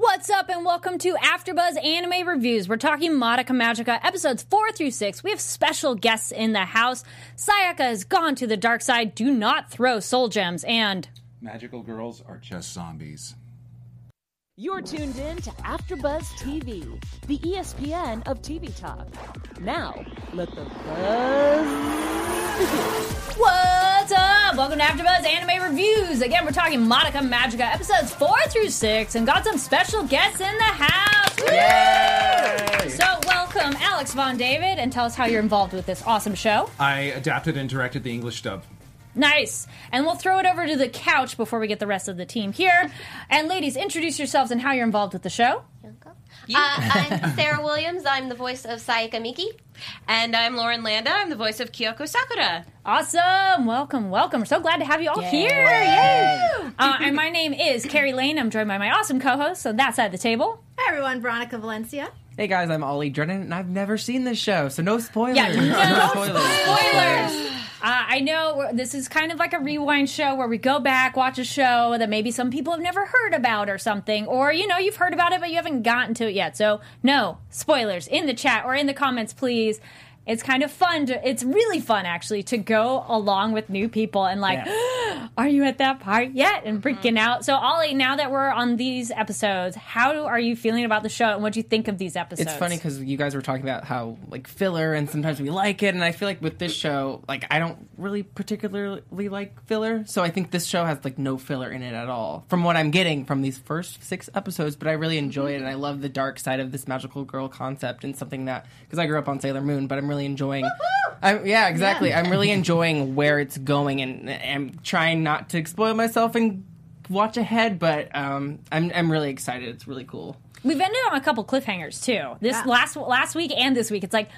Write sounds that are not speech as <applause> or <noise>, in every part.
What's up, and welcome to AfterBuzz Anime Reviews. We're talking Madoka Magica episodes four through six. We have special guests in the house. Sayaka has gone to the dark side. Do not throw soul gems, and Magical girls are just zombies. You're tuned in to AfterBuzz TV, the ESPN of TV talk. Now, let the buzz begin. what's up? Welcome to AfterBuzz Anime Reviews. Again, we're talking Madoka Magica episodes four through six, and got some special guests in the house. Woo! So, welcome, Alex Von David, and tell us how you're involved with this awesome show. I adapted and directed the English dub. Nice. And we'll throw it over to the couch before we get the rest of the team here. And ladies, introduce yourselves and how you're involved with the show. Uh, I'm Sarah Williams. I'm the voice of Sayaka Miki. And I'm Lauren Landa. I'm the voice of Kyoko Sakura. Awesome. Welcome, welcome. We're so glad to have you all here. Yay. Uh, and my name is Carrie Lane. I'm joined by my awesome co-host on that side of the table. Hi everyone, Veronica Valencia. Hey guys, I'm Ollie Drennan, and I've never seen this show, so no spoilers. Yeah, <laughs> no spoilers. Spoilers. Uh, I know this is kind of like a rewind show where we go back, watch a show that maybe some people have never heard about or something, or you know you've heard about it but you haven't gotten to it yet. So no spoilers in the chat or in the comments, please. It's kind of fun to. It's really fun actually to go along with new people and like, <gasps> are you at that part yet? And mm-hmm. freaking out. So Ollie, now that we're on these episodes, how do, are you feeling about the show and what do you think of these episodes? It's funny because you guys were talking about how like filler, and sometimes we like it, and I feel like with this show, like I don't really particularly like filler, so I think this show has like no filler in it at all, from what I'm getting from these first six episodes. But I really enjoy mm-hmm. it, and I love the dark side of this magical girl concept, and something that because I grew up on Sailor Moon, but I'm really enjoying. I'm, yeah, exactly. I'm really enjoying where it's going, and I'm trying not to spoil myself and watch ahead, but um, I'm I'm really excited. It's really cool. We've ended on a couple cliffhangers too. This last last week and this week, it's like,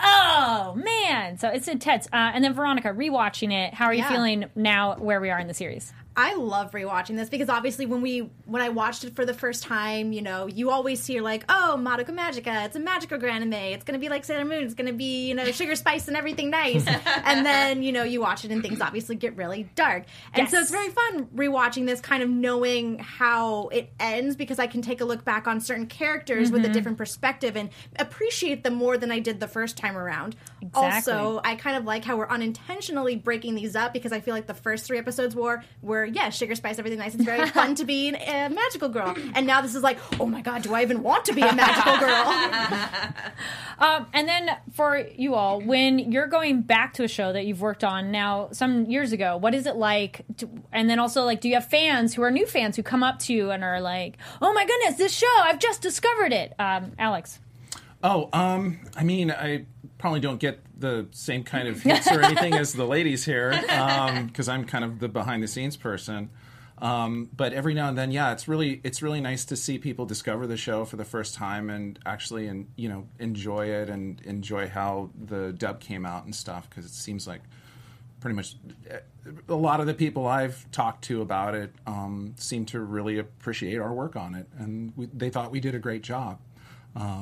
oh man, so it's intense. Uh, and then Veronica, rewatching it, how are you Yeah. feeling now where we are in the series? I love rewatching this because obviously when we when I watched it for the first time, you know, you always hear like, "Oh, Madoka Magica, it's a magical anime. It's going to be like Sailor Moon. It's going to be, you know, sugar spice and everything nice." <laughs> and then, you know, you watch it and things obviously get really dark. And so it's very fun rewatching this kind of knowing how it ends because I can take a look back on certain characters with a mm-hmm. different perspective and appreciate them more than I did the first time around. Exactly. Also, I kind of like how we're unintentionally breaking these up because I feel like the first three episodes were were yeah sugar spice everything nice. It's very <laughs> fun to be a magical girl, and now this is like oh my god, do I even want to be a magical girl? <laughs> Um, and then for you all, when you're going back to a show that you've worked on now some years ago, what is it like? To, and then also, like, do you have fans who are new fans who come up to you and are like, "Oh my goodness, this show! I've just discovered it." Um, Alex, Oh, um, I mean, I probably don't get the same kind of hits or anything as the ladies here, because I'm kind of the behind the scenes person. Um, but every now and then, yeah, it's really it's really nice to see people discover the show for the first time and actually, and you know, enjoy it and enjoy how the dub came out and stuff. Because it seems like pretty much eh, a lot of the people I've talked to about it um, seem to really appreciate our work on it, and we, they thought we did a great job.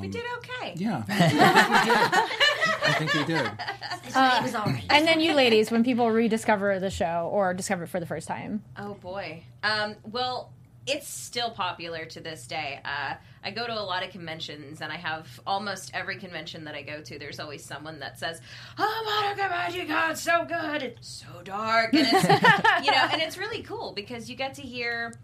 We did okay. Yeah, <laughs> I think we did. it was all right. and then you ladies, when people rediscover the show or discover it for the first time, Oh boy. Um, well, it's still popular to this day. Uh, I go to a lot of conventions, and I have almost every convention that I go to. There's always someone that says, "Oh, Madoka Magica, it's so good. It's so dark, and it's <laughs> you know, and it's really cool because you get to hear."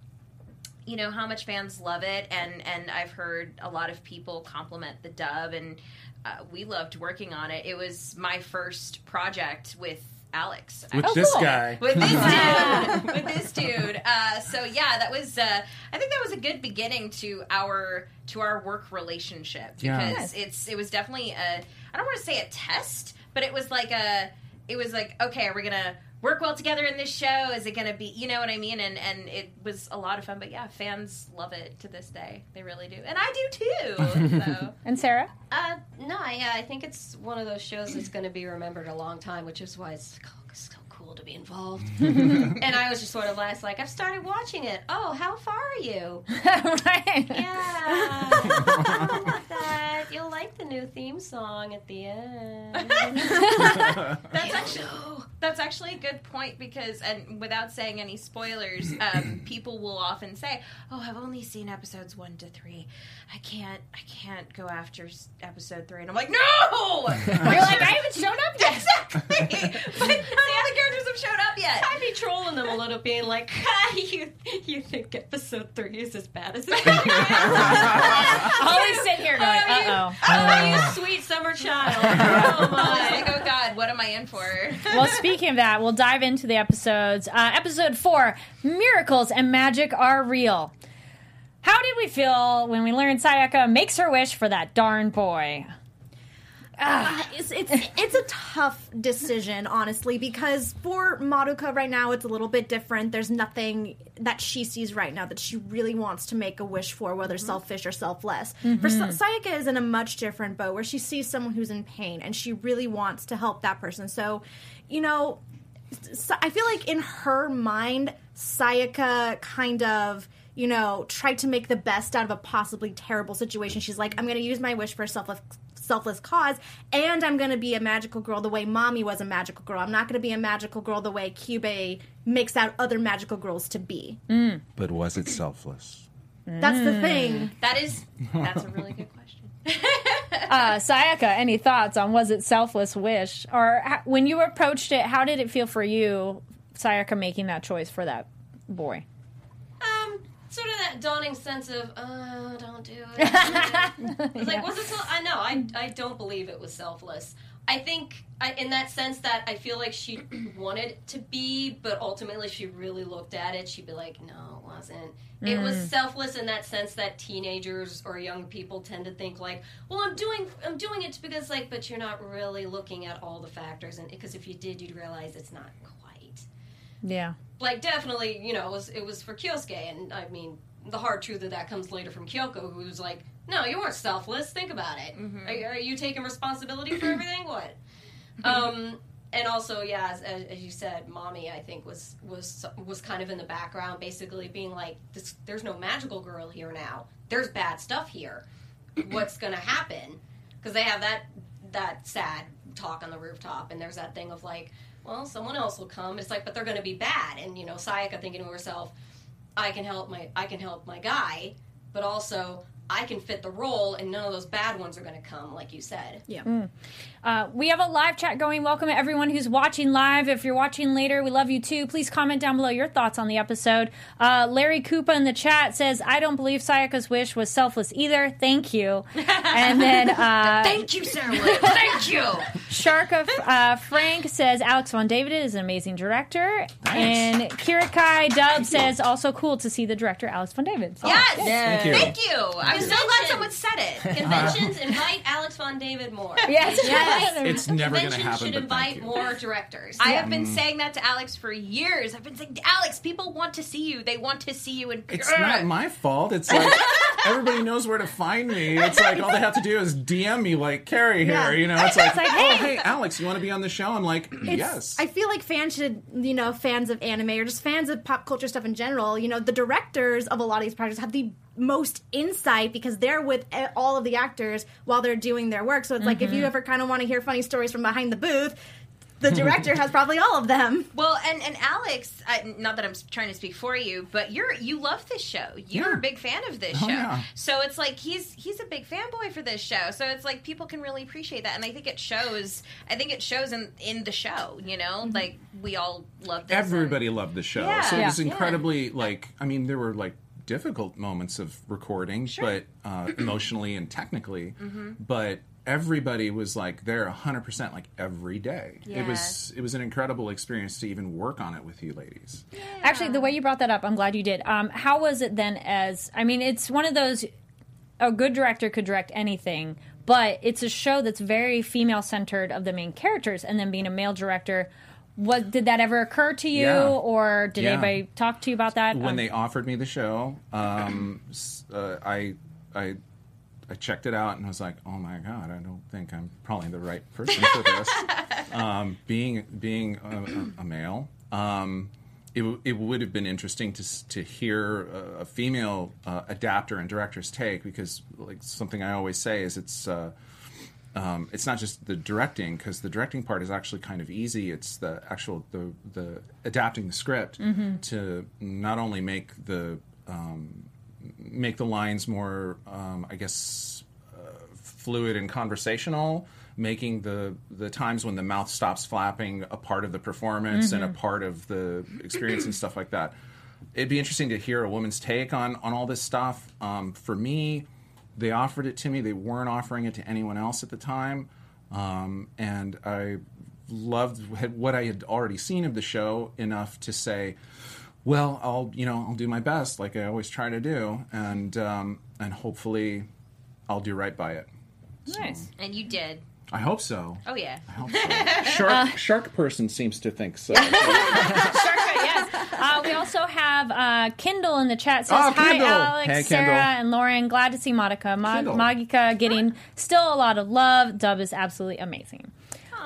You know how much fans love it, and and I've heard a lot of people compliment the dub, and uh, we loved working on it. It was my first project with Alex. With Oh, this cool. guy, with this <laughs> dude. with this dude. Uh, so yeah, that was. Uh, I think that was a good beginning to our to our work relationship Yeah. because it's it was definitely a. I don't want to say a test, but it was like a. It was like okay, are we gonna work well together in this show? Is it going to be, you know what I mean? And and it was a lot of fun. But yeah, fans love it to this day. They really do, and I do too. <laughs> So. And Sarah? Uh, no, yeah, I think it's one of those shows that's going to be remembered a long time, which is why it's so- so cool to be involved. <laughs> and I was just sort of last like, I've started watching it. Oh, how far are you? <laughs> right. Yeah, I love that. You'll like the new theme song at the end. <laughs> That's actually that's actually a good point because, and without saying any spoilers, <clears throat> um, people will often say, "Oh, I've only seen episodes one to three. I can't, I can't go after episode three. And I'm like, "No, You're like, I haven't shown up yet. exactly." but none of the characters have showed up yet. I'd be trolling them a little, being like, <laughs> "You, you think episode three is as bad as it? <laughs> <laughs> Always sit here going, uh oh. oh, you sweet summer child! Oh my!" "Oh God, what am I in for?" Well, speaking of that, we'll dive into the episodes. Uh, episode four Miracles and Magic Are Real. How did we feel when we learned Sayaka makes her wish for that darn boy? Uh, it's, it's it's a tough decision, honestly, because for Madoka right now, it's a little bit different. There's nothing that she sees right now that she really wants to make a wish for, whether selfish or selfless. For Sa- Sayaka is in a much different boat where she sees someone who's in pain and she really wants to help that person. So, you know, so I feel like in her mind, Sayaka kind of, you know, tried to make the best out of a possibly terrible situation. She's like, I'm going to use my wish for selfless, selfless cause, and I'm going to be a magical girl the way Mami was a magical girl. I'm not going to be a magical girl the way Kyubey makes out other magical girls to be. But was it selfless? That's the thing. That is, that's a really good question. <laughs> Uh, Sayaka, any thoughts on was it selfless wish? Or h- when you approached it, how did it feel for you, Sayaka, making that choice for that boy? Um, sort of that dawning sense of, oh, don't do it. <laughs> It's like, was it? So- I know. I I don't believe it was selfless. I think I, in that sense that I feel like she <clears throat> wanted to be, but ultimately she really looked at it. She'd be like, no, it wasn't. It was mm. selfless in that sense that teenagers or young people tend to think like, well, I'm doing I'm doing it because like, but you're not really looking at all the factors, and because if you did, you'd realize it's not quite Yeah. like definitely, you know, it was it was for Kyosuke, and I mean, the hard truth of that comes later from Kyoko, who was like, "No, you weren't selfless. Think about it. Are, are you taking responsibility for <clears throat> everything? What?" um, and also, yeah, as, as, you said, Mami, I think was was was kind of in the background, basically being like, this, "There's no magical girl here now. There's bad stuff here. What's gonna happen?" Because they have that that sad talk on the rooftop, and there's that thing of like, well, someone else will come. It's like, but they're going to be bad. And you know, Sayaka thinking to herself, I can help my I can help my guy, but also I can fit the role, and none of those bad ones are going to come, like you said. Yeah. Uh, we have a live chat going. Welcome everyone who's watching live. If you're watching later, we love you too. Please comment down below your thoughts on the episode. Uh, Larry Koopa in the chat says, "I don't believe Sayaka's wish was selfless either. Thank you." <laughs> And then uh, Thank you, Sarah. Thank you. Sharka uh, Frank says Alex Von David is an amazing director, and Kirikai Dub says also cool to see the director Alex Von David. So, Yes. Thank you. Thank you. I'm so glad someone said it. <laughs> Conventions invite Alex Von David more. <laughs> Yes. It's never going to Conventions happen. should But invite thank you. more directors. I have been mm. saying that to Alex for years. I've been saying, Alex, people want to see you. They want to see you in. It's not my fault. It's like <laughs> everybody knows where to find me. It's like all they have to do is DM me, like Carrie here. Yeah. You know, it's like, like, oh, hey. hey, Alex, you want to be on the show? I'm like, yes. I feel like fans should, you know, fans of anime or just fans of pop culture stuff in general, you know, the directors of a lot of these projects have the most insight because they're with e- all of the actors while they're doing their work. So it's like if you mm-hmm. ever kind of want to hear funny stories from behind the booth, the director has probably all of them. <laughs> Well, and and Alex, I, not that I'm trying to speak for you, but you're you love this show. You're Yeah. a big fan of this Oh, show. yeah. So it's like he's he's a big fanboy for this show. So it's like people can really appreciate that, and I think it shows. I think it shows in in the show. You know, like we all love this. Everybody loved the show, Yeah. so it was Yeah. incredibly like. I mean, there were like difficult moments of recording, but uh, emotionally and technically, Mm-hmm. but everybody was like there 100% like every day it was it was an incredible experience to even work on it with you ladies Actually, the way you brought that up, I'm glad you did. Um, how was it then? As I mean, it's one of those. A good director could direct anything, but it's a show that's very female centered of the main characters, and then being a male director. what did that ever occur to you, Yeah. or did Yeah. anybody talk to you about that? when Um, they offered me the show, um, uh, I, I, I checked it out and I was like, "Oh my god, I don't think I'm probably the right person for this." <laughs> um, being being a, a, male, um, it, it would have been interesting to to hear a, a female uh, adapter and director's take because, like something I always say is it's. Uh, um, it's not just the directing because the directing part is actually kind of easy. It's the actual the the adapting the script to not only make the um, make the lines more, um, I guess, uh, fluid and conversational, making the the times when the mouth stops flapping a part of the performance and a part of the experience and stuff like that. It'd be interesting to hear a woman's take on on all this stuff. Um, for me, they offered it to me. They weren't offering it to anyone else at the time, um, and I loved what I had already seen of the show enough to say, "Well, I'll you know I'll do my best, like I always try to do, and um, and hopefully, I'll do right by it." nice. And you did. I hope so. Oh yeah. I hope so. Shark Shark person seems to think so. <laughs> Sharkbait, yes. Uh, we also have uh, Kindle in the chat. Says Oh, hi, Kindle. Alex, Hey, Sarah, Kindle. and Lauren. Glad to see Madoka. Ma- Magica getting still a lot of love. Dub is absolutely amazing.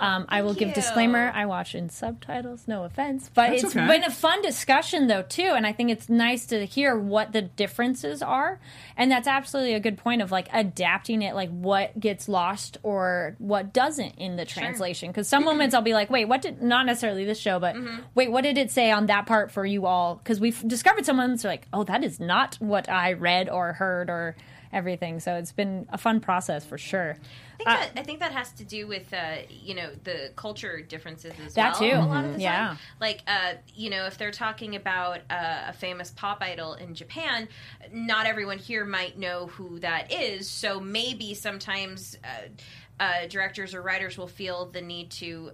Um, I will give you. disclaimer. I watch in subtitles. No offense, but That's it's okay. been a fun discussion though too, and I think it's nice to hear what the differences are. And that's absolutely a good point of like adapting it, like what gets lost or what doesn't in the translation. Because some moments I'll be like, wait, what did not necessarily this show, but wait, what did it say on that part for you all? Because we've discovered some moments are like, oh, that is not what I read or heard or everything. So it's been a fun process for sure. I think, that, I think that has to do with uh, you know the culture differences as That well. too. A lot of the Yeah. time, like uh, you know, if they're talking about uh, a famous pop idol in Japan, not everyone here might know who that is. So maybe sometimes. Uh, uh, directors or writers will feel the need to.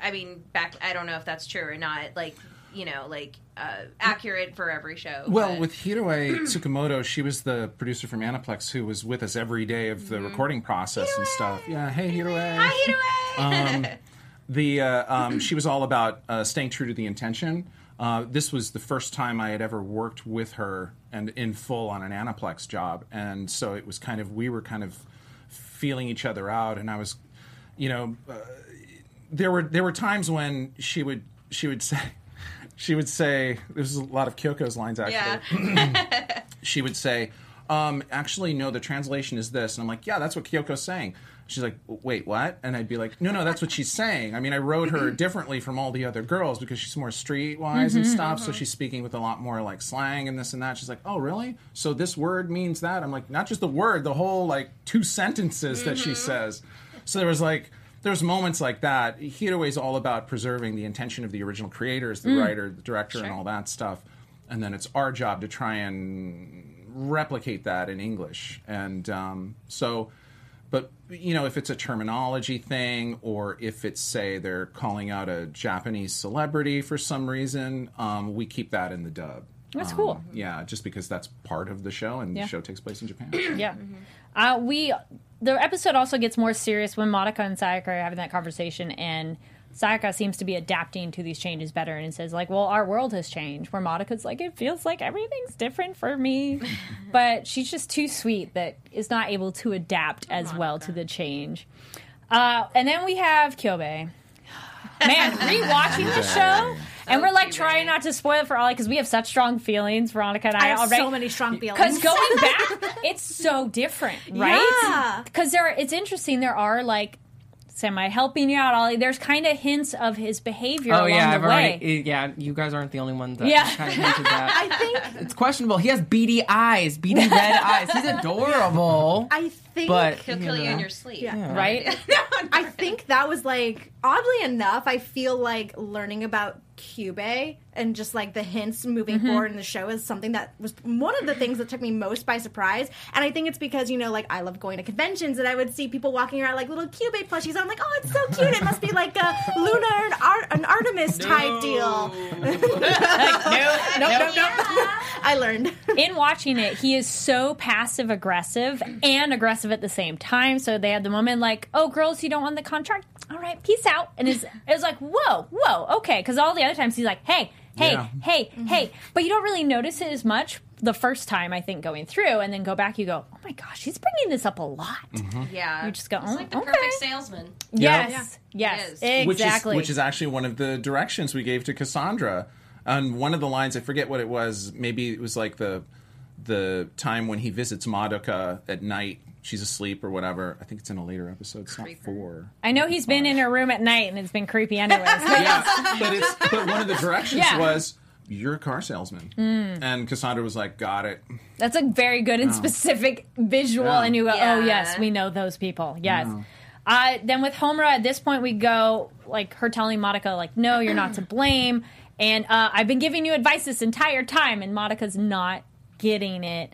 i mean, back. I don't know if that's true or not. Like, you know, like uh, accurate for every show. Well, but- with Hiroe <clears throat> Tsukamoto, she was the producer from Aniplex who was with us every day of the recording process and stuff. Yeah, hey Hiroe. Hi, Hiroe! um, <laughs> the uh, um, she was all about uh, staying true to the intention. Uh, this was the first time I had ever worked with her and in full on an Aniplex job, and so it was kind of we were kind of feeling each other out, and I was, you know, uh, there were there were times when she would she would <laughs> say she would say there's a lot of Kyoko's lines actually yeah. <clears throat> <laughs> she would say, um, actually, no, the translation is this. And I'm like, yeah, that's what Kyoko's saying. She's like, wait, what? And I'd be like, no, no, that's what she's saying. I mean, I wrote her mm-hmm. differently from all the other girls because she's more streetwise and mm-hmm. stuff. So uh-huh. she's speaking with a lot more like slang and this and that. She's like, oh, really? So this word means that? I'm like, not just the word, the whole like two sentences that she mm-hmm. says. So there was like, there's moments like that. Hiroe's all about preserving the intention of the original creators, the writer, the director, and all that stuff. And then it's our job to try and replicate that in English. And um, so, but you know, if it's a terminology thing, or if it's say they're calling out a Japanese celebrity for some reason, um, we keep that in the dub. That's Um, cool. Yeah, just because that's part of the show, and Yeah. the show takes place in Japan. Yeah. Uh, we the episode also gets more serious when Madoka and Sayaka are having that conversation, and Sayaka seems to be adapting to these changes better, and says like, "Well, our world has changed." Where Madoka's like, "It feels like everything's different for me," <laughs> but she's just too sweet that is not able to adapt as well to the change. Uh, and then we have Kyubey. <laughs> Man, rewatching the show, and we're like trying not to spoil it for Ollie because we have such strong feelings, Veronica and I, I have already. so many strong <laughs> feelings. Because going back, it's so different, right? Yeah. Because there, it's interesting. There are like semi helping you out, Ollie. There's kind of hints of his behavior Oh along yeah, the I've way. already. yeah, you guys aren't the only ones that Yeah. kind of hinted that. <laughs> I think it's questionable. He has beady eyes, beady <laughs> red eyes. He's adorable. I think But He'll you kill you in your sleep. Yeah. right? <laughs> I think that was like oddly enough, I feel like learning about Kyubey and just like the hints moving Mm-hmm. forward in the show is something that was one of the things that took me most by surprise. And I think it's because, you know, like I love going to conventions and I would see people walking around like little Kyubey plushies. I'm like, oh, it's so cute. It must be like a Luna and Ar- an Artemis type deal. <laughs> <laughs> no, no, no, no. I learned. in watching it, he is so passive aggressive and aggressive at the same time. So they had the moment like, "Oh, girls, you don't want the contract? All right, peace out." And it's, it was like, "Whoa, whoa, okay." Because all the other times he's like, "Hey, hey, Yeah. hey, mm-hmm. hey," but you don't really notice it as much the first time I think going through, and then go back, you go, "Oh my gosh, he's bringing this up a lot." Mm-hmm. Yeah. You just go, It's "Oh, like the oh, okay." perfect salesman. Yes, It yes, is. exactly. Which is, which is actually one of the directions we gave to Cassandra. And one of the lines, I forget what it was. Maybe it was like the the time when he visits Madoka at night. She's asleep or whatever. I think it's in a later episode. It's not four. I know he's been in her room at night, and it's been creepy anyways. <laughs> Yeah, but it's but one of the directions Yeah. was you're a car salesman, and Cassandra was like, "Got it." That's a very good and specific visual, Yeah. and you go, "Oh yes, we know those people." Yes. Uh, then with Homura, at this point, we go like her telling Madoka, like, "No, you're not to <clears throat> blame," and uh, I've been giving you advice this entire time, and Madoka's not getting it.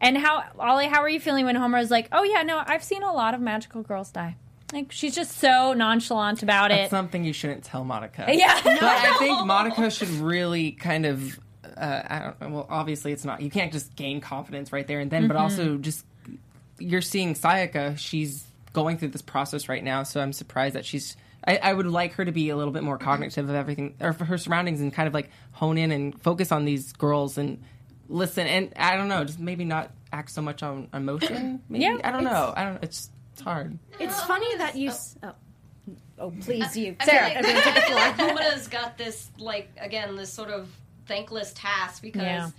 And how, Ollie, how are you feeling when Homura is like, "Oh yeah, no, I've seen a lot of magical girls die." Like she's just so nonchalant about That's it. something you shouldn't tell Madoka. <laughs> Yeah. no. But I think Madoka should really kind of. Uh, I don't. Well, obviously it's not. You can't just gain confidence right there and then. But Mm-hmm. also just you're seeing Sayaka. She's going through this process right now. So I'm surprised that she's. I, I would like her to be a little bit more cognitive of everything or for her surroundings and kind of like hone in and focus on these girls and listen. And I don't know, just maybe not act so much on emotion. Maybe Yeah, I don't know. I don't. It's it's hard. It's funny that you. s- Oh, oh please, you. I Sarah. feel like, I feel like Homura's got this, like, again, this sort of thankless task because Yeah.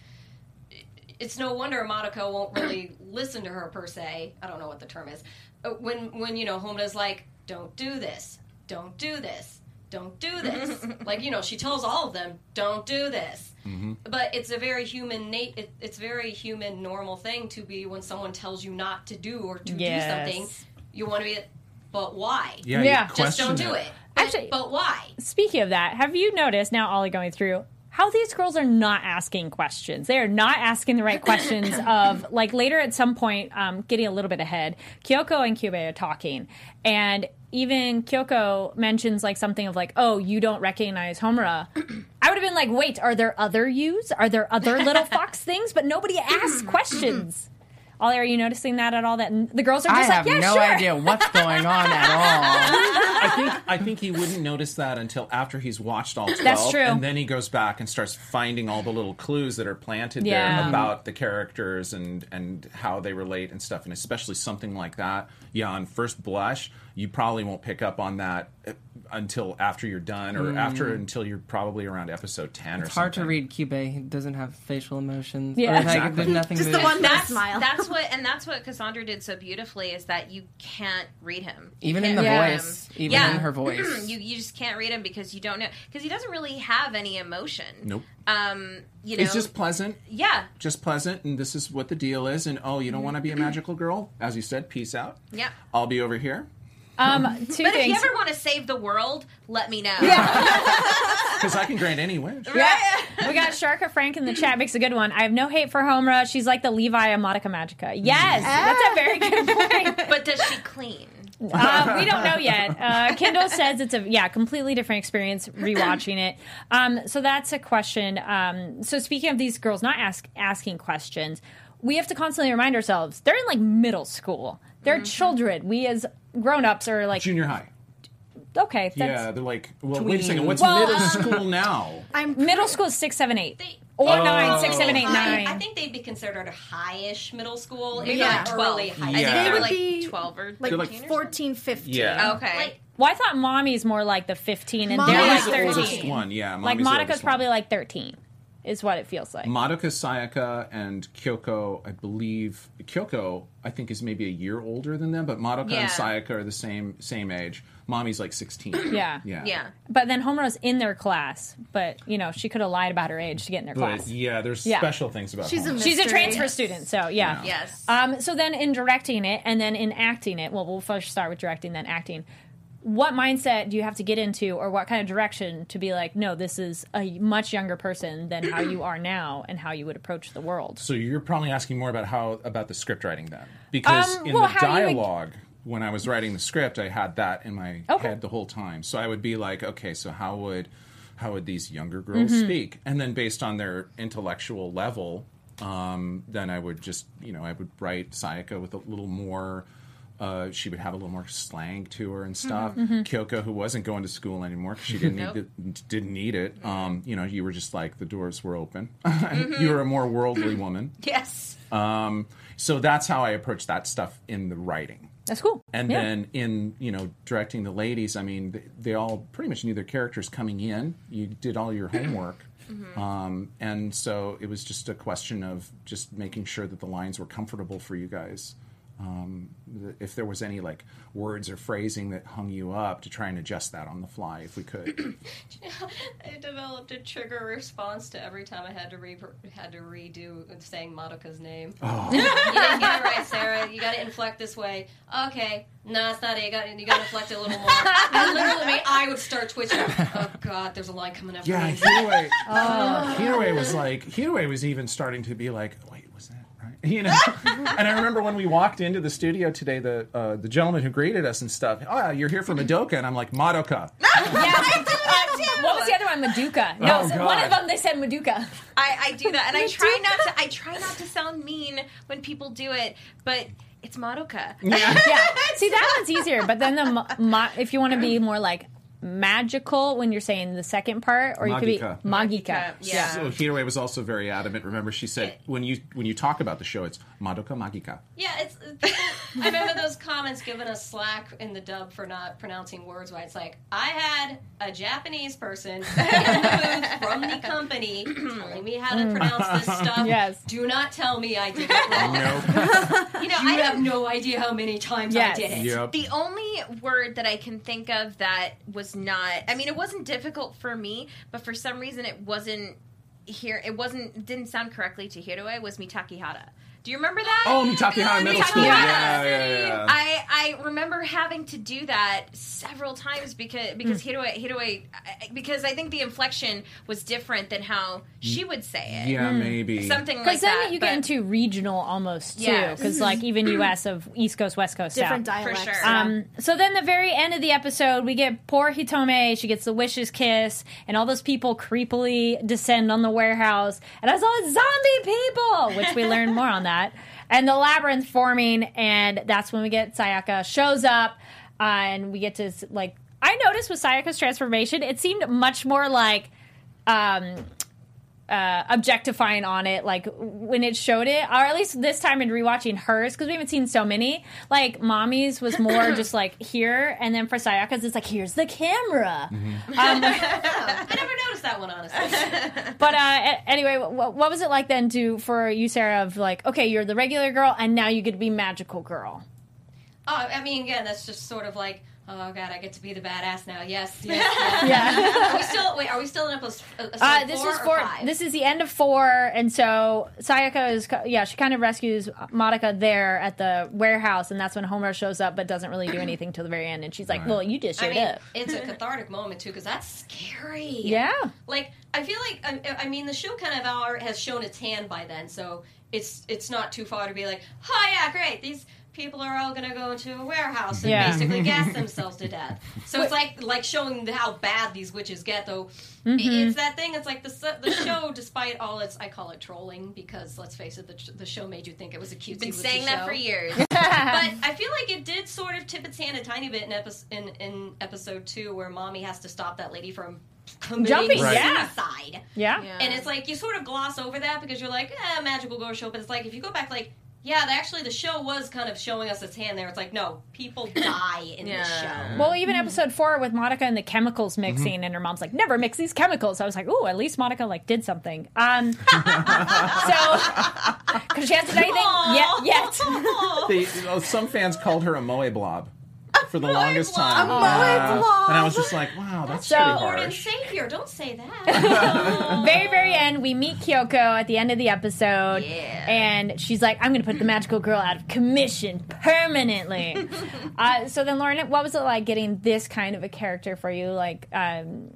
it's no wonder Madoka won't really <clears throat> listen to her per se. I don't know what the term is. Uh, When when you know Homura's like, "Don't do this, don't do this, don't do this," <laughs> like you know she tells all of them, "Don't do this." But it's a very human nat- it, It's very human, normal thing to be when someone tells you not to do or to Yes. do something. You want to be, but why? Yeah, Yeah. Just don't question do it. But, Actually- but why? Speaking of that, have you noticed now, Ollie going through how these girls are not asking questions? They are not asking the right questions. <coughs> of like later at some point, um, getting a little bit ahead, Kyoko and Kyubey are talking, and even Kyoko mentions like something of like, "Oh, you don't recognize Homura." I would have been like, "Wait, are there other yous? Are there other little <laughs> fox things?" But nobody asks questions. <clears throat> Ollie, are you noticing that at all? That the girls are I just have like, "Yeah, no sure." idea what's going on at <laughs> all. I think I think he wouldn't notice that until after he's watched all twelve. That's true. And then he goes back and starts finding all the little clues that are planted Yeah. there about the characters and and how they relate and stuff. And especially something like that. Yeah, on first blush, you probably won't pick up on that uh, until after you're done, or after until you're probably around episode ten or Mm. It's hard to read Kyubey. He doesn't have facial emotions. Yeah. Or, like, Exactly. There's nothing Just the one that that's smile. that's what and that's what Cassandra did so beautifully is that you can't read him You Even in the voice. him. Even Yeah. in her <clears throat> voice. you you just can't read him because you don't know because he doesn't really have any emotion Nope. um you know It's just pleasant. yeah Just pleasant, and this is what the deal is. And oh, you don't want to be a magical girl? As you said, peace out. yeah I'll be over here. Um, <laughs> two but if you ever want to save the world let me know Because <laughs> I can grant any wish. Yeah. we got Sharka Frank in the chat makes a good one. I have no hate for Homura. She's like the Levi of Madoka Magica. Yes, that's a very good <laughs> point. but does she clean Uh, we don't know yet. Uh, Kindle says it's a yeah completely different experience <clears throat> rewatching it. Um, so that's a question. Um, so speaking of these girls not ask, asking questions, we have to constantly remind ourselves they're in like middle school. They're children. We as grown ups are like Junior high. okay. That's, Yeah, they're like, well, wait a second. What's Well, middle uh, school now? I'm Middle school is six, seven, eight, They- or Oh. nine, six, seven, eight, I, nine. Think they'd be considered a high-ish middle school, maybe if like 12 early high I think school. they were would like be 12 or like, They're like 14 15. Yeah. okay Like, Well, I thought Mami's more like the 15 and Mami they're like is the 13. one, yeah. Like Mami's the Madoka's probably one. like 13, is what it feels like. Madoka Sayaka and Kyoko, I believe Kyoko, I think is maybe a year older than them, but Madoka Yeah. and Sayaka are the same same age. Mami's like sixteen. <clears throat> Yeah. yeah, yeah But then Homura's in their class, but you know, she could have lied about her age to get in their But class. yeah, there's Yeah. special things about. She's a Homura. She's a Mystery. transfer student, so yeah. yes Um, so then in directing it and then in acting it, well, we'll first start with directing, then acting. What mindset do you have to get into, or what kind of direction to be like, no, this is a much younger person than how you are now and how you would approach the world? So you're probably asking more about how about the script writing then, because Um, in well, the how you dialogue when I was writing the script, I had that in my Okay. head the whole time. So I would be like, okay, so how would how would these younger girls Mm-hmm. speak, and then based on their intellectual level, um, then I would just you know I would write Sayaka with a little more. Uh, she would have a little more slang to her and stuff. Mm-hmm. Kyoko, who wasn't going to school anymore because she didn't need it, didn't need it. Um, you know, you were just like the doors were open. <laughs> Mm-hmm. you were a more worldly <clears throat> woman. Yes. Um, so that's how I approach that stuff in the writing. That's cool. And Yeah. then in you know directing the ladies, I mean they, they all pretty much knew their characters coming in. You did all your homework, <clears throat> um, and so it was just a question of just making sure that the lines were comfortable for you guys. Um, if there was any like words or phrasing that hung you up, to try and adjust that on the fly if we could. <coughs> I developed a trigger response to every time I had to re- had to redo saying Madoka's name. Oh. <laughs> you didn't get it right, Sarah. You got to inflect this way. Okay, no, that's not it. You got you got to inflect it a little more. <laughs> And literally, I would start twitching. Oh God, there's a line coming up. Yeah, for me. Hiroe. <laughs> Hiroe was like Hiroe was even starting to be like, wait, was that right? <laughs> You know. and I remember when we walked into the studio today, the uh, the gentleman who greeted us and stuff. Oh, you're here for Madoka, and I'm like Madoka. <laughs> What was the other one? Maduka. No, Oh, so God. one of them they said Maduka. I, I do that, and I try not to. I try not to sound mean when people do it, but it's Madoka. yeah. <laughs> See, that one's easier. But then the ma- ma- if you want to be more like magical when you're saying the second part, or you could Magika. be magika. Yeah. So Hiroe was also very adamant. Remember, she said when you when you talk about the show, it's Madoka Magika. Yeah, it's. I remember those comments giving us slack in the dub for not pronouncing words right. It's like I had a Japanese person in the booth from the company telling me how to mm. pronounce this stuff. Yes. Do not tell me I did it wrong. <laughs> You know, You I have no idea how many times Yes. I did it. Yep. The only word that I can think of that was not I mean it wasn't difficult for me, but for some reason it wasn't here it wasn't didn't sound correctly to Hiroe was Mitakihara. Do you remember that? Oh, Mitaki Hana Middle School. Mitaki Yeah, yeah, yeah. I, I remember having to do that several times because because. Hmm. Hiroe Hiroe because I think the inflection was different than how she would say it. Yeah, hmm. maybe. Something like that. Because then you get into regional almost too. Yes. Because mm-hmm. like even U.S. of East Coast, West Coast, Different South. dialects. sure. Um, so then the very end of the episode, we get poor Hitomi. She gets the wishes kiss, and all those people creepily descend on the warehouse, and I saw zombie people, which we learn more on that. And the labyrinth forming, and that's when we get Sayaka shows up, uh, and we get to like. I noticed with Sayaka's transformation, it seemed much more like. Um, uh, objectifying on it, like when it showed it, or at least this time in rewatching hers, because we haven't seen so many. Like Mami's was more <clears throat> just like here, and then for Sayaka's, it's like here's the camera. Um, <laughs> I never noticed that one honestly. <laughs> but uh, a- anyway, what, what was it like then to for you, Sarah? Of like, okay, you're the regular girl, and now you get to be magical girl. Oh, I mean, again, that's just sort of like, oh god, I get to be the badass now. Yes, yes. <laughs> yes. Yeah. Are we still wait? Are we still in episode, episode Uh, this four is or for five? this is the end of four, and so Sayaka is yeah she kind of rescues Madoka there at the warehouse, and that's when Homura shows up but doesn't really do <clears throat> anything till the very end, and she's like, "Well, you just I showed mean, up." it's a <laughs> cathartic moment too because that's scary. Yeah. Like I feel like I, I mean the show kind of al- has shown its hand by then, so it's it's not too far to be like, oh yeah, great, these people are all gonna go into a warehouse and Yeah. basically <laughs> gas themselves to death. So it's like like showing how bad these witches get, though. Mm-hmm. It's that thing. It's like the the show, despite all its I call it trolling because let's face it, the, the show made you think it was a cutesy. been witchy saying that show. for years. <laughs> but <laughs> I feel like it did sort of tip its hand a tiny bit in, epi- in, in episode two, where Mami has to stop that lady from Jumping, Right. suicide. Yeah. Yeah. And it's like you sort of gloss over that because you're like, eh, magical girl show. But it's like if you go back, like, yeah, the- actually the show was kind of showing us its hand there. It's like, no, people <coughs> die in Yeah. the show. Well, even episode four with Madoka and the chemicals mixing, and her mom's like, "Never mix these chemicals." I was like, "Ooh, at least Madoka like did something." Um, <laughs> so because she hasn't done anything yet. Yet. They, well, some fans called her a moe blob for the longest time. A moe Yeah. blob. And I was just like, wow, that's So- pretty Lord and harsh. Savior, don't say that. <laughs> <laughs> very, very end, we meet Kyoko at the end of the episode, Yeah. and she's like, "I'm going to put the magical girl out of commission permanently." <laughs> uh, so then, Lauren, what was it like getting this kind of a character for you? Like um,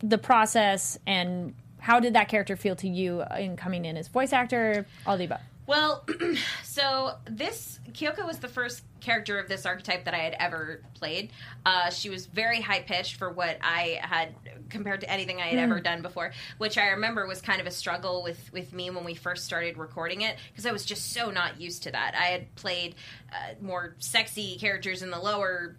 the process and how did that character feel to you in coming in as voice actor? All the above. Well, <clears throat> so this Kyoko was the first character of this archetype that I had ever played. Uh, she was very high pitched for what I had compared to anything I had ever done before, which I remember was kind of a struggle with with me when we first started recording it because I was just so not used to that. I had played uh, more sexy characters in the lower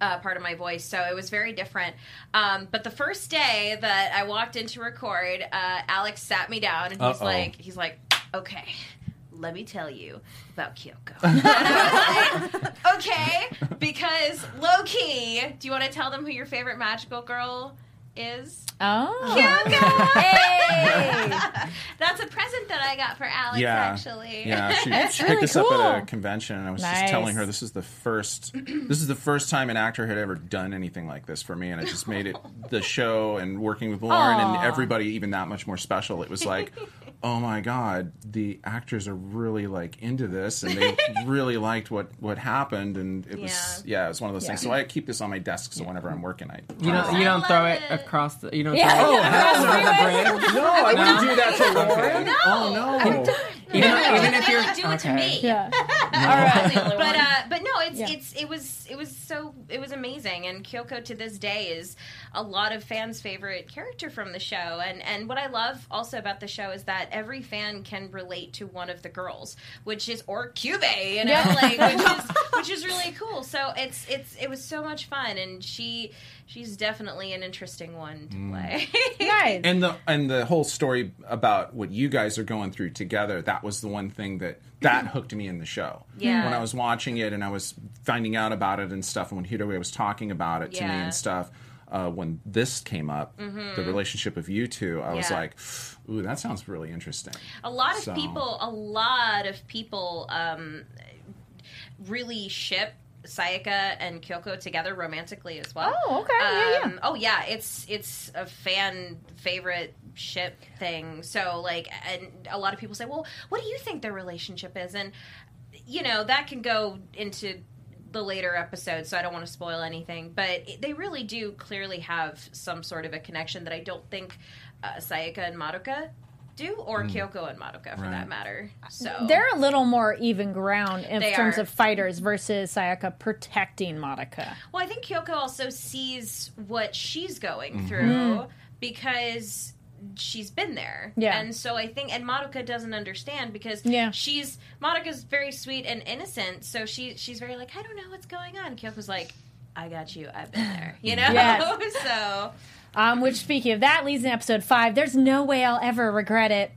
uh, part of my voice, so it was very different. Um, but the first day that I walked in to record, uh, Alex sat me down and he's Uh-oh. like, he's like, okay. Let me tell you about Kyoko. And I was like, okay, because low key, do you want to tell them who your favorite magical girl is? Oh. Kyoko! <laughs> That's a present that I got for Alex, yeah, actually. yeah. She, <laughs> That's she really picked us up at a convention, and I was Nice. just telling her this is the first, this is the first time an actor had ever done anything like this for me, and it just made it the show and working with Lauren Aw. and everybody even that much more special. It was like, <laughs> oh my god, the actors are really like into this, and they really liked what what happened, and it was yeah, it was one of those things. So I keep this on my desk, so whenever I'm working, I You don't. You don't throw it, it. Across the. You don't. Yeah. Throw it Oh, over the bridge. no, I wouldn't do that to <laughs> Lauren. No. Oh no. Even, No, even if they you're would do it to okay. me. Yeah. <laughs> but uh, but no, it's Yeah. it's it was it was so it was amazing, and Kyoko to this day is a lot of fans' favorite character from the show. And and what I love also about the show is that every fan can relate to one of the girls, which is or Kyubey, you know, Yeah. like which <laughs> is which is really cool. So it's it's it was so much fun, and she she's definitely an interesting one to play. <laughs> <laughs> Nice. and the and the whole story about what you guys are going through together that was the one thing that that <clears throat> hooked me in the show Yeah. when i was watching it and i was finding out about it and stuff and when hiroe was talking about it to me and stuff uh, when this came up the relationship of you two i was like ooh that sounds really interesting a lot of So- people a lot of people um, really ship Sayaka and Kyoko together romantically as well. Oh, okay. Yeah, yeah. Um, Oh yeah, it's it's a fan favorite ship thing. So like, and a lot of people say, "Well, what do you think their relationship is?" And you know that can go into the later episodes, so I don't want to spoil anything. But it, they really do clearly have some sort of a connection that I don't think uh, Sayaka and Madoka do, or Kyoko and Madoka for Right. that matter. So They're a little more even ground in They terms are. of fighters versus Sayaka protecting Madoka. Well, I think Kyoko also sees what she's going Mm-hmm. through because she's been there. Yeah. And so I think and Madoka doesn't understand because Yeah. she's Madoka's very sweet and innocent, so she she's very like, I don't know what's going on. Kyoko's like, I got you, I've been there. You <laughs> know? Yes. <laughs> so Um, which, speaking of that, leads in episode five. There's no way I'll ever regret it.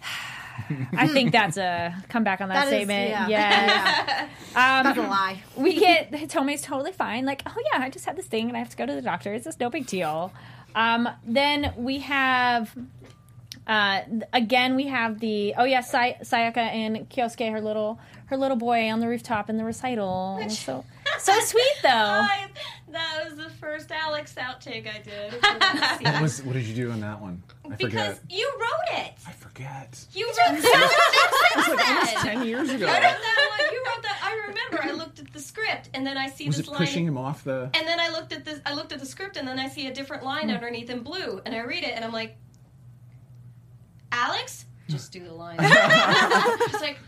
<sighs> I think that's a come back on that, That is- statement. yeah. Yes. Not <laughs> Um, gonna lie. we get Tome's totally fine. Like, oh yeah, I just had this thing and I have to go to the doctor. It's just no big deal. Um, then we have. Uh, again, we have the oh yeah, Say- Sayaka and Kyosuke, her little her little boy on the rooftop in the recital. So so sweet though. <laughs> I, that was the first Alex outtake I did. <laughs> what, was, what did you do on that one i because forget you wrote it. i forget You wrote that. 10 years ago You wrote that one. You wrote that. I remember. I looked at the script, and then I see was this it line. pushing him off the And then I looked at this. I looked at the script, and then I see a different line hmm. underneath in blue, and I read it, and I'm like, Alex, hmm. just do the line. <laughs> It's like,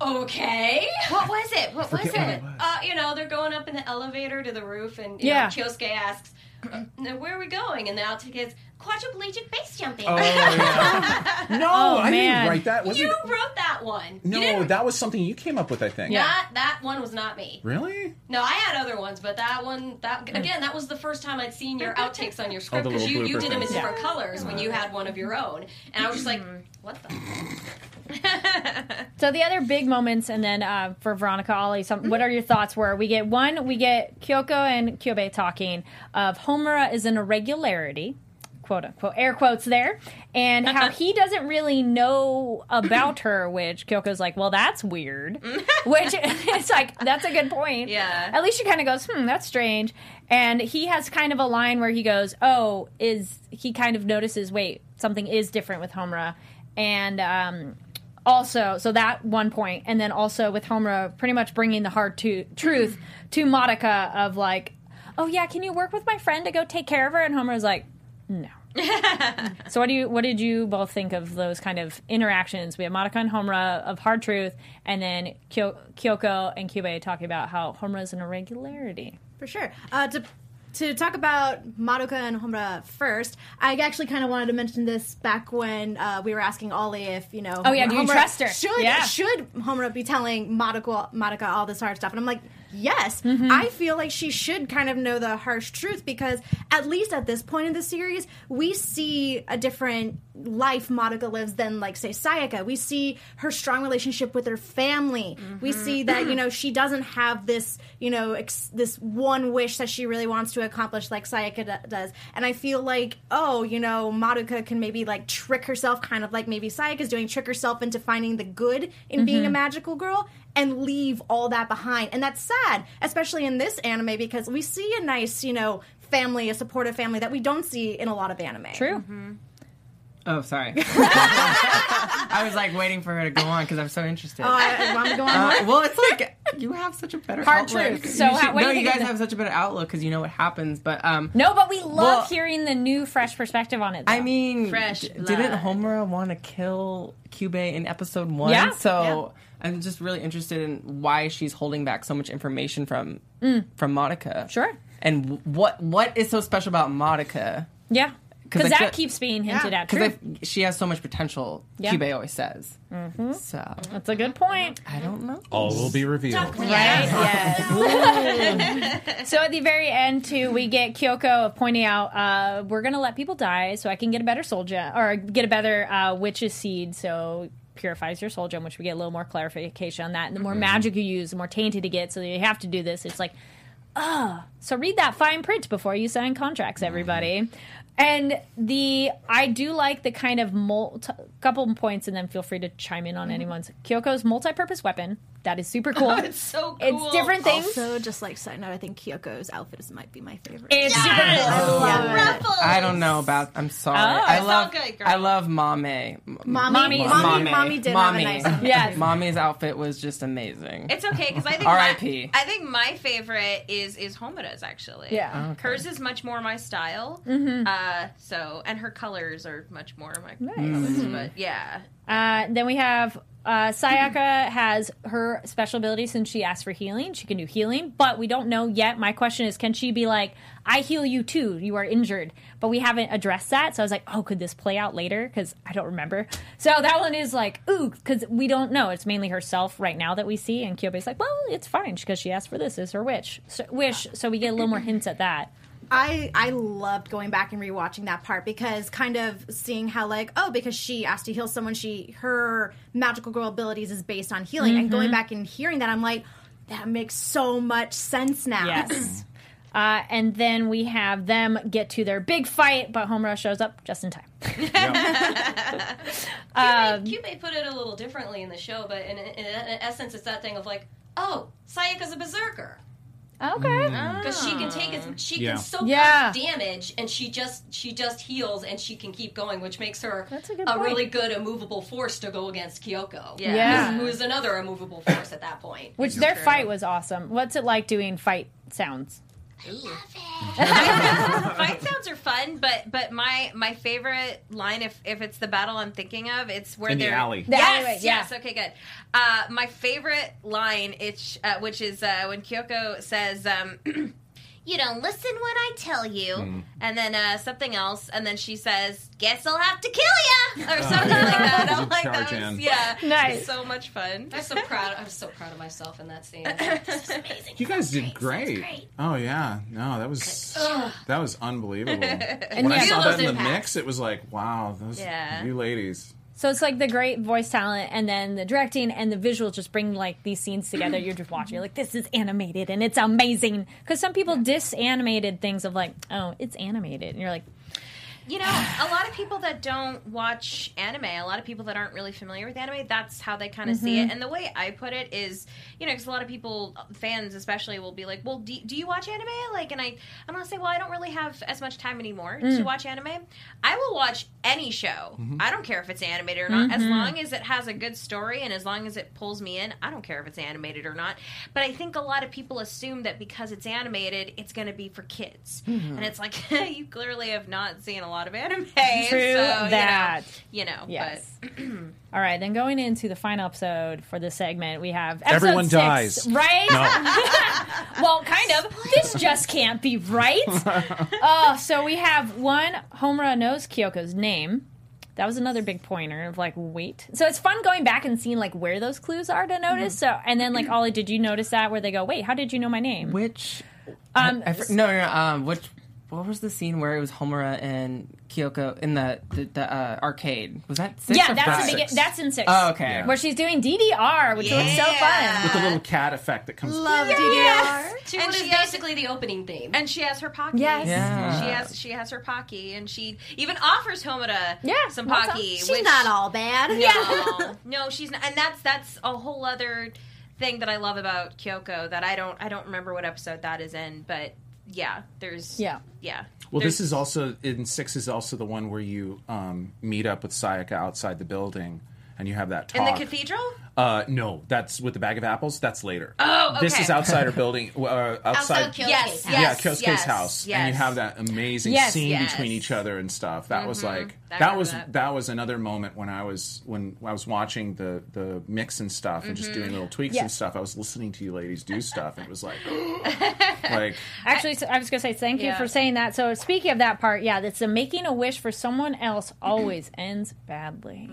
okay. what was it? What was forget what it? it was. Uh, you know, they're going up in the elevator to the roof, and you Yeah. know, Kyosuke asks, uh, "Where are we going?" And the outtake is quadriplegic base jumping. oh yeah <laughs> no Oh, i man. didn't write that was you it wrote that one. No that was something you came up with i think That that one was not me. really No, I had other ones, but that one, that again, that was the first time I'd seen your outtakes on your script because little you, you did them in things. different colors when you had one of your own, and I was just like, Mm-hmm. what the? <laughs> So the other big moments, and then uh, for Veronica Ollie, some, what are your thoughts? Were we get one, we get Kyoko and Kyubey talking of Homura is an irregularity, quote unquote, air quotes there, and how he <laughs> doesn't really know about her. Which Kyoko's like, well, that's weird. which <laughs> it's like that's a good point. Yeah. At least she kind of goes, hmm, that's strange. And he has kind of a line where he goes, oh, is he kind of notices, wait, something is different with Homura, and um, also so that one point and then also with Homura pretty much bringing the hard to, truth to Madoka of like oh yeah can you work with my friend to go take care of her and Homura's like No. <laughs> so what do you what did you both think of those kind of interactions? We have Madoka and Homura of Hard Truth, and then Kyo- Kyoko and Kyubey talking about how Homura is an irregularity. For sure. Uh, to to talk about Madoka and Homura first, I actually kind of wanted to mention this back when uh, we were asking Ollie if you know. Oh, yeah, do you Homura- trust her? Should Yeah. should Homura be telling Madoka Madoka all this hard stuff? And I'm like, yes. Mm-hmm. I feel like she should kind of know the harsh truth because at least at this point in the series, we see a different life Madoka lives than like say Sayaka. We see her strong relationship with her family. We Mm-hmm. see that you <clears throat> know she doesn't have this you know ex- this one wish that she really wants to accomplish like Sayaka d- does. And I feel like oh you know Madoka can maybe like trick herself, kind of like maybe Sayaka's doing, trick herself into finding the good in being a magical girl. And leave all that behind, and that's sad, especially in this anime because we see a nice, you know, family, a supportive family that we don't see in a lot of anime. True. Oh, sorry. <laughs> I was like waiting for her to go on because I'm so interested. Oh, I, I want to go on. Uh, well, it's like you have such a better Hard outlook. truth. So You should- what do no, you you guys the- have such a better outlook because you know what happens. But um, No, but we love Well- hearing the new, fresh perspective on it. I mean, Fresh d- didn't Homura want to kill Kyubey in episode one? Yeah. So I'm just really interested in why she's holding back so much information from from Madoka. Mm. Sure. And what what is so special about Madoka? Yeah. because that feel- keeps being hinted at. Because she has so much potential. Yeah. Kyubey always says. Mm-hmm. So That's a good point. I don't know. All will be revealed. Right? Yes. <laughs> so at the very end, too, we get Kyoko pointing out, uh, we're going to let people die so I can get a better soldier or get a better uh, witch's seed, so purifies your soul gem, which we get a little more clarification on that. And the more magic you use, the more tainted it gets, so you have to do this. It's like, ah. So read that fine print before you sign contracts, everybody. And the I do like the kind of multi, couple points, and then feel free to chime in on anyone's. Kyoko's multi-purpose weapon that is super cool. <laughs> it's so cool. It's different things. Also, just like side note, I think Kyoko's outfit is, might be my favorite. It's super cool. Ruffles. I don't know about. I'm sorry. Oh, I love. good, girl. I love Mami. Mommy, Mommy- mommy, Mommy. mommy, did Mommy. have a nice one. Yes. Mami's outfit was just amazing. It's okay because I <laughs> think R.I.P.. I think my favorite is is Homura's actually. Yeah. Okay. Hers is much more my style. Mm-hmm. Uh, so and her colors are much more my Nice. colors. But yeah, Uh, then we have uh, Sayaka has her special ability since she asked for healing. She can do healing, but we don't know yet. My question is, can she be like, "I heal you too. You are injured," but we haven't addressed that. So I was like, "Oh, could this play out later?" Because I don't remember. So that one is like, "Ooh," because we don't know. It's mainly herself right now that we see, and Kyubey's like, "Well, it's fine because she asked for this. Is her wish? So, wish." So we get a little more hints at that. I I loved going back and rewatching that part because kind of seeing how like oh because she asked to heal someone she her magical girl abilities is based on healing and going back and hearing that I'm like that makes so much sense now. Yes. <clears throat> Uh, and then we have them get to their big fight, but Homura shows up just in time. <laughs> <laughs> Um, Kyubey put it a little differently in the show, but in, in, in essence, it's that thing of like, oh, Sayaka's a berserker Okay. Mm. because she can take as ah. she Yeah. can soak Yeah. up damage, and she just she just heals and she can keep going, which makes her That's a good point. really good immovable force to go against Kyoko. Yeah. Yeah. who is another immovable force at that point. Which their fight was awesome. What's it like doing fight sounds? <laughs> fight sounds are fun, but but my my favorite line, if if it's the battle I'm thinking of, it's where In they're alley. The yes, alleyway, yeah. yes, okay, good. Uh, my favorite line, it's uh, which is uh, when Kyoko says. Um, <clears throat> You don't listen when I tell you, Mm. and then uh, something else, and then she says, "Guess I'll have to kill you," or <laughs> something like that. I'm like, that was in. yeah, Nice. so much fun. I'm so proud. I'm so proud of myself in that scene. <laughs> This amazing. You guys did great. great. Oh yeah, no, that was that was unbelievable. <laughs> And when I saw that in the impacts. mix, it was like, wow, those Yeah. you ladies. So it's like the great voice talent, and then the directing and the visuals just bring like these scenes together. You're just watching, you're like, this is animated and it's amazing. Because some people disanimated things of like, oh, it's animated, and you're like, You know, a lot of people that don't watch anime, a lot of people that aren't really familiar with anime, that's how they kind of see Mm-hmm. it. And the way I put it is, you know, because a lot of people, fans especially, will be like, "Well, do, do you watch anime?" Like, and I, I'm gonna say, "Well, I don't really have as much time anymore Mm. to watch anime. I will watch any show. Mm-hmm. I don't care if it's animated or not, Mm-hmm. as long as it has a good story and as long as it pulls me in. I don't care if it's animated or not. But I think a lot of people assume that because it's animated, it's going to be for kids, Mm-hmm. and it's like <laughs> you clearly have not seen a lot of anime. <laughs> True so, that. You know, you know Yes. but <clears throat> All right, then going into the final episode for this segment, we have episode Everyone six, dies. right? <laughs> well, kind of. This just can't be right. Oh, <laughs> so we have one. Homura knows Kyoko's name. That was another big pointer of like wait. So it's fun going back and seeing like where those clues are to notice. So and then like Ollie, did you notice that where they go, wait, how did you know my name? Which Um, I, I no, no, no. Um, which what was the scene where it was Homura and Kyoko in the the, the uh, arcade? Was that six yeah, or that's five? the begin- that's in six. Oh, okay. Where she's doing DDR, which looks so fun. with the little cat effect that comes. Love DDR. She And was she has- basically the opening theme. and she has her pocky. Yes. Yeah. She has she has her pocky, and she even offers Homura Yeah, some what's up? pocky. She's which, not all bad. No, <laughs> no, she's not, and that's that's a whole other thing that I love about Kyoko that I don't I don't remember what episode that is in, but yeah, there's Yeah. yeah. Well, There's- this is also in six is also the one where you um, meet up with Sayaka outside the building, and you have that tall. in the cathedral. Uh, no, that's with the bag of apples. That's later. Oh, okay. This is outside her <laughs> building, uh, outside. Outside Kyosuke's Yes, house. yes, yeah, Kyosuke's yes, house, yes. and you have that amazing Yes, scene yes. between each other and stuff. That was like I that was that. that. was another moment when I was when I was watching the the mix and stuff and just Mm-hmm. doing little tweaks Yes. and stuff. I was listening to you ladies do stuff, and it was like, <laughs> like Actually, so I was going to say thank you for saying that. So, speaking of that part, yeah, that's the making a wish for someone else always ends badly.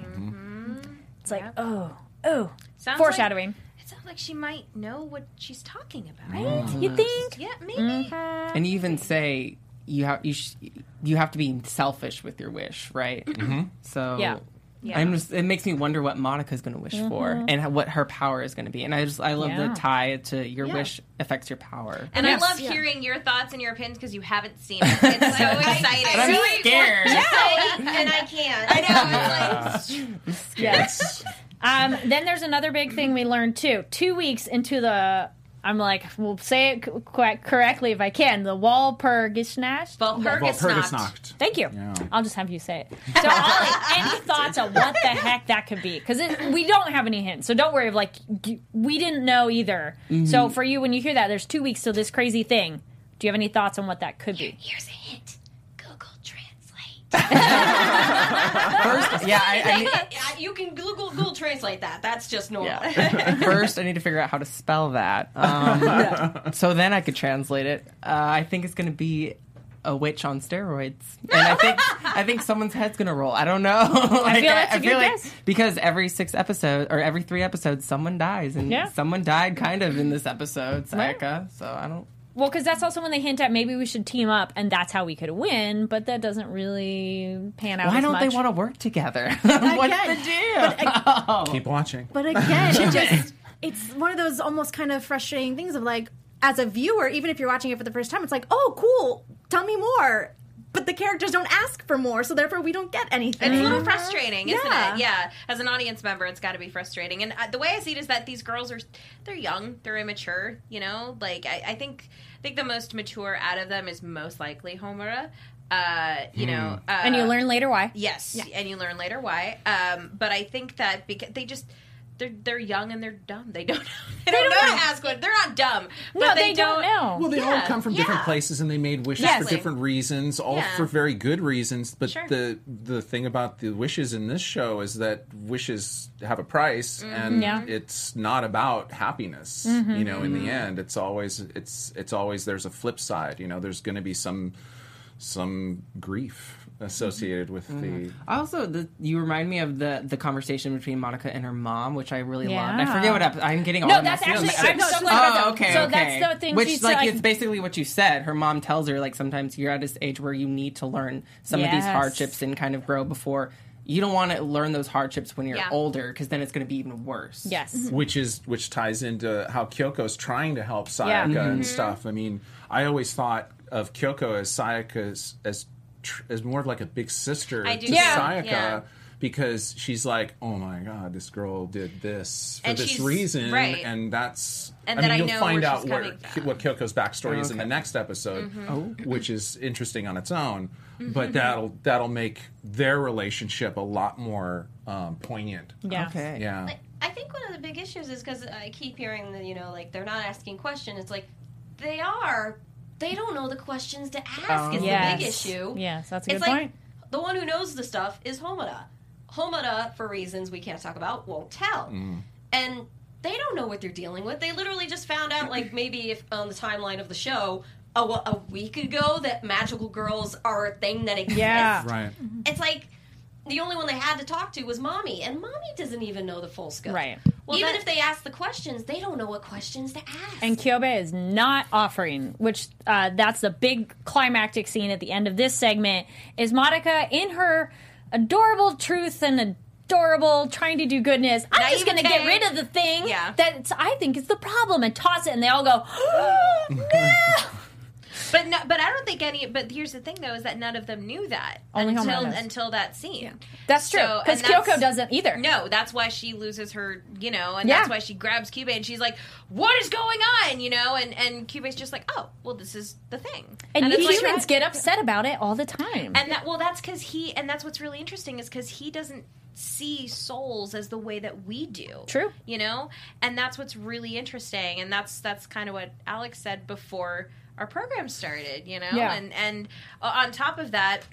It's like, oh, oh, Sounds foreshadowing. Like, it sounds like she might know what she's talking about. right? You think? Yeah, maybe. And you even say you have you sh- you have to be selfish with your wish, right? Mm-hmm. So Yeah. Yeah. I'm just, it makes me wonder what Madoka's going to wish for and how, what her power is going to be. And I just I love Yeah. the tie to your Yeah. wish affects your power. And Yes. I love hearing your thoughts and your opinions because you haven't seen it. <laughs> It's so exciting. I'm scared. and I can't. I know. It's like, Yes. um, then there's another big thing we learned too. Two weeks into the, I'm like, we'll say it co- correctly if I can. The Walpurgisnacht. Walpurgisnacht. Walpurgisnacht. Thank you. Yeah. I'll just have you say it. So, Ollie, <laughs> any thoughts on what the heck that could be? Because we don't have any hints, so don't worry. Like we didn't know either. Mm-hmm. So for you, when you hear that, there's two weeks to this crazy thing. Do you have any thoughts on what that could be? Here's a hint. Google Translate. <laughs> First, yeah, I, I need, <laughs> you can Google Google Translate that. That's just normal. <laughs> First, I need to figure out how to spell that. Um, so then I could translate it. Uh, I think it's going to be a witch on steroids, and I think I think someone's head's going to roll. I don't know. I feel that's a good guess. because every six episodes or every three episodes, someone dies, and Yeah. someone died kind of in this episode, Right. So I don't. Well, because that's also when they hint at maybe we should team up, and that's how we could win. But that doesn't really pan out. Why as don't they want to work together? <laughs> What's Again, the deal? Oh. keep watching. But again, it <laughs> just it's one of those almost kind of frustrating things of like as a viewer, even if you're watching it for the first time, it's like, oh, cool, tell me more. But the characters don't ask for more, so therefore we don't get anything. It's a little frustrating, isn't Yeah. it? Yeah. As an audience member, it's got to be frustrating. And uh, the way I see it is that these girls are, they're young, they're immature. You know, like I, I think, I think the most mature out of them is most likely Homura. Uh, you know, uh, and you learn later why. Yes, and you learn later why. Um, but I think that because they just. They're, they're young and they're dumb. They don't know. <laughs> They, don't, know, don't know. to ask what. They're not dumb. But No, they, they don't know. Well, they all come from different Yeah. places, and they made wishes Yes. for different reasons, all Yeah. for very good reasons. But Sure. the the thing about the wishes in this show is that wishes have a price, Mm-hmm. and Yeah. it's not about happiness. You know, in the end, it's always it's it's always there's a flip side. You know, there's going to be some some grief Mm-hmm. associated with mm-hmm. the. Also, the, you remind me of the the conversation between Madoka and her mom, which I really loved. I forget what ep- I'm getting all No, of my that's actually. feelings. I'm so glad Oh, okay, So okay. that's the thing. Which, she's like, it's basically what you said. Her mom tells her, like, sometimes you're at this age where you need to learn some of these hardships and kind of grow before. You don't want to learn those hardships when you're Yeah. older because then it's going to be even worse. yes. Mm-hmm. which is which ties into how Kyoko's trying to help Sayaka Yeah. Mm-hmm. and stuff. I mean, I always thought of Kyoko as Sayaka's as tr- as more of like a big sister I do to. Yeah. Sayaka. Yeah. Because she's like, oh my god, this girl did this for And this she's- reason, right. and that's. And I then mean, I you'll know find where out she's where coming from. what Kyoko's backstory is in the next episode, Mm-hmm. Oh. which is interesting on its own. But that'll that'll make their relationship a lot more um, poignant. Yeah. Okay. Yeah. Like, I think one of the big issues is because I keep hearing that you know, like they're not asking questions. It's like they are. They don't know the questions to ask. Is Yes. the big issue. Yes, that's a It's good like, point. the one who knows the stuff is Homura. Homura, for reasons we can't talk about, won't tell. Mm. And they don't know what they're dealing with. They literally just found out, like maybe if on the timeline of the show, a, a week ago, that magical girls are a thing that exists. Yeah. Right. It's like the only one they had to talk to was Mami, and Mami doesn't even know the full scope. Right. Well, even that- if they ask the questions, they don't know what questions to ask. And Kyubey is not offering, which uh, that's the big climactic scene at the end of this segment. Is Madoka in her adorable truth and adorable trying to do goodness? I'm just going to get rid of the thing Yeah. that I think is the problem and toss it, and they all go, <gasps> <laughs> no. But no, but I don't think any. But here's the thing, though, is that none of them knew that Only until until that scene. That's true because and that's- Kyoko doesn't either. No, that's why she loses her, you know, and Yeah. that's why she grabs Kyubey and she's like, "What is going on?" You know, and and Kyubey's just like, "Oh, well, this is the thing." and, it's like- humans get upset about it all the time. and that well, that's because he, and that's what's really interesting is because he doesn't see souls as the way that we do. True. you know, and that's what's really interesting, and that's that's kind of what Alex said before our program started. You know, Yeah. and and on top of that. <clears throat>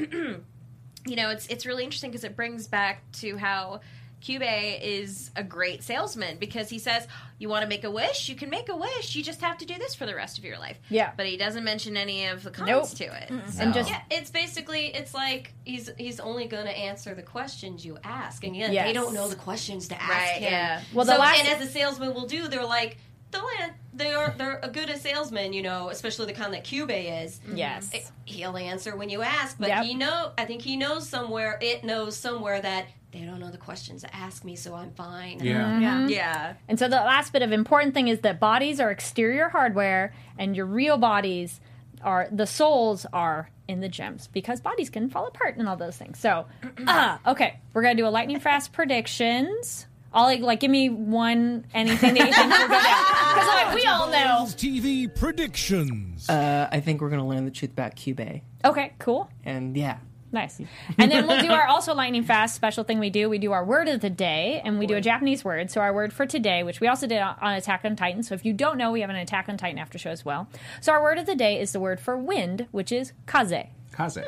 you know, it's it's really interesting because it brings back to how Kyubey is a great salesman because he says, "You want to make a wish? You can make a wish. You just have to do this for the rest of your life." Yeah. but he doesn't mention any of the cons Nope. to it. And just Yeah, it's basically it's like he's he's only going to answer the questions you ask, and yet Yes. they don't know the questions to ask Right, him. yeah. Well, the so, last- and as a salesman will do, they're like they'll an- they are they're a good a salesman, you know, especially the kind that Kyubey is. yes. It- He'll answer when you ask, but Yep. he know I think he knows somewhere it knows somewhere that they don't know the questions to ask me, so I'm fine. Yeah. Yeah. Yeah, And so the last bit of important thing is that bodies are exterior hardware and your real bodies are the souls are in the gems because bodies can fall apart and all those things. So, <clears throat> uh, okay, we're going to do a lightning fast predictions. Ollie, like, give me one anything that you think will go down. Because like, we all know. TV predictions. Uh, I think we're gonna learn the truth about Kyubey, Okay, cool. and yeah, Nice. And then we'll do our also lightning fast special thing we do. We do our word of the day and we do a Japanese word. So our word for today, which we also did on on Attack on Titan. So if you don't know, we have an Attack on Titan after show as well. So our word of the day is the word for wind, which is kaze. Kaze.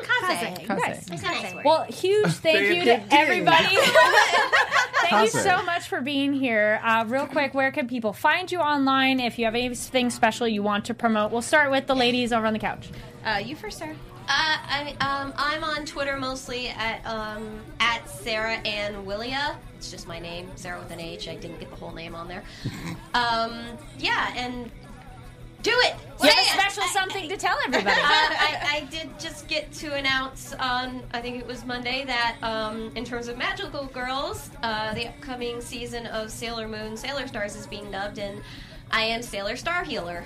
Kaze. Nice. Well, huge thank you to everybody. <laughs> thank you so much for being here. Uh, real quick, where can people find you online if you have anything special you want to promote? We'll start with the ladies over on the couch. uh, you first, sir. Uh, I, um, I'm on Twitter mostly at um, at Sarah Ann Willia. It's just my name, Sarah with an H. I didn't get the whole name on there. <laughs> Um, yeah, and do it. You have a it. special something to tell <laughs> everybody. Uh, I, I did just get to announce on I think it was Monday that um, in terms of Magical Girls, uh, the upcoming season of Sailor Moon Sailor Stars is being dubbed, and I am Sailor Star Healer.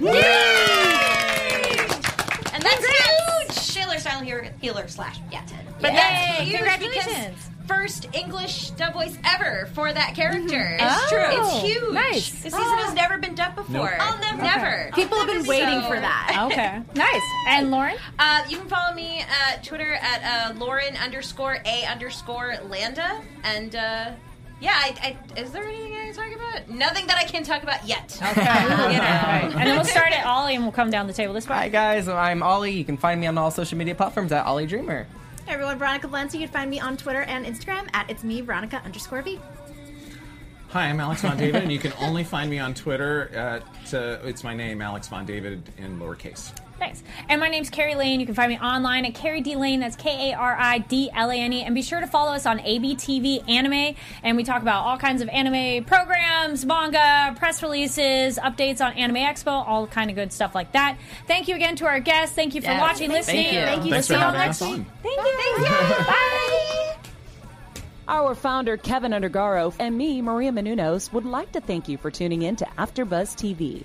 And that's huge. Sailor Star Healer, healer slash Yaten. But Yay, that's huge congratulations. because first English dub voice ever for that character. It's It's true. true. Oh, It's huge. nice. This season has never been dubbed before. Nope. I'll never- never. People have been waiting So- for that. <laughs> okay, nice. And Lauren? Uh, you can follow me at Twitter at uh, Lauren underscore a underscore Landa. And uh, yeah, I, I, is there anything I can talk about? Nothing that I can talk about yet. Okay. <laughs> <laughs> You know. Right. And then we'll start at Ollie and we'll come down the table this way. Hi guys, I'm Ollie. You can find me on all social media platforms at Ollie Dreamer. Hey everyone, Veronica Valencia. You can find me on Twitter and Instagram at it's me, Veronica underscore V. Hi, I'm Alex Von David, and you can only find me on Twitter at uh, it's my name, Alex Von David in lowercase. Nice. And my name's Kari Lane. You can find me online at Kari D Lane. That's K A R I D L A N E. And be sure to follow us on ABTV Anime. And we talk about all kinds of anime programs, manga, press releases, updates on Anime Expo, all kind of good stuff like that. Thank you again to our guests. Thank you for Yes. watching, Thank listening. you. Thank you. Thanks We'll for see you all having next us week. on. Thank you. Bye. Our founder, Keven Undergaro, and me, Maria Menounos, would like to thank you for tuning in to AfterBuzz TV.